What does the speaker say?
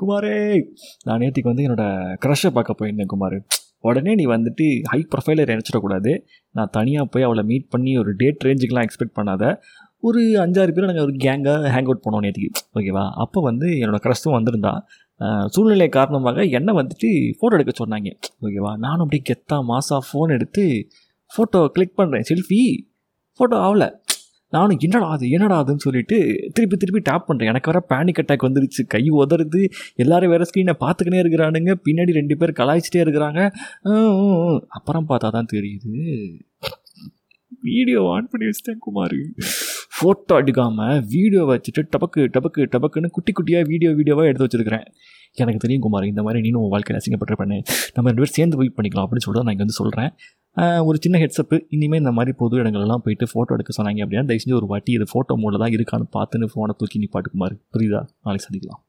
குமாரே நான் நேற்றுக்கு வந்து என்னோடய க்ரஷ்ஷை பார்க்க போயிருந்தேன் குமார். உடனே நீ வந்துட்டு ஹை ப்ரொஃபைலர் நினச்சிடக்கூடாது. நான் தனியாக போய் அவளை மீட் பண்ணி ஒரு டேட் ரேஞ்சுக்கெலாம் எக்ஸ்பெக்ட் பண்ணாத. ஒரு அஞ்சாறு பேர் நாங்கள் ஒரு கேங்காக ஹேங் அவுட் பண்ணோம் நேற்றுக்கு ஓகேவா? அப்போ வந்து என்னோடய க்ரஷ்ஷும் வந்திருந்தா. சூழ்நிலை காரணமாக என்னை வந்துட்டு ஃபோட்டோ எடுக்க சொன்னாங்க. ஓகேவா? நானும் அப்படியே கெத்தா மாசா ஃபோன் எடுத்து ஃபோட்டோ கிளிக் பண்ணுறேன் செல்ஃபி ஃபோட்டோ ஆகலை. நானும் என்னடா அது என்னடா அதுன்னு சொல்லிட்டு திருப்பி திருப்பி டேப் பண்ணுறேன் எனக்கு வர பேனிக் அட்டாக் வந்துருச்சு. கை உதறது. எல்லாரும் வேறு ஸ்க்ரீனை பார்த்துக்கினே இருக்கிறானுங்க. பின்னாடி ரெண்டு பேர் கலாய்ச்சிட்டே இருக்கிறாங்க. அப்புறம் பார்த்தா தான் தெரியுது. வீடியோ ஆன் பண்ணி வச்சிட்டேன் குமார். ஃபோட்டோ எடுக்காமல் வீடியோ வச்சுட்டு டபக்கு டபக்கு டபக்குன்னு குட்டி குட்டியாக வீடியோ வீடியோவாக எடுத்து வச்சிருக்கிறேன். எனக்கு தெரியும் குமார் இந்த மாதிரி நீனும் உன் வாழ்க்கையில் அசிங்கப்பட்டு பண்ணு நம்ம ரெண்டு பேர் சேர்ந்து போய் பண்ணிக்கலாம். அப்படின்னு சொல்லிட்டு நான் இங்கே வந்து சொல்கிறேன் ஒரு சின்ன ஹெட்ஸ்அப்பு இனிமேல் இந்த மாதிரி பொது இடங்கள்லாம் போயிட்டு ஃபோட்டோ எடுக்க சொன்னாங்க அப்படின்னா தயவு செஞ்சு ஒரு வாட்டி இது ஃபோட்டோ மோடில் தான் இருக்கான்னு பார்த்துன்னு ஃபோனை தூக்கி நீ குமார் புரியுதா? நாளைக்கு சந்திக்கலாம்.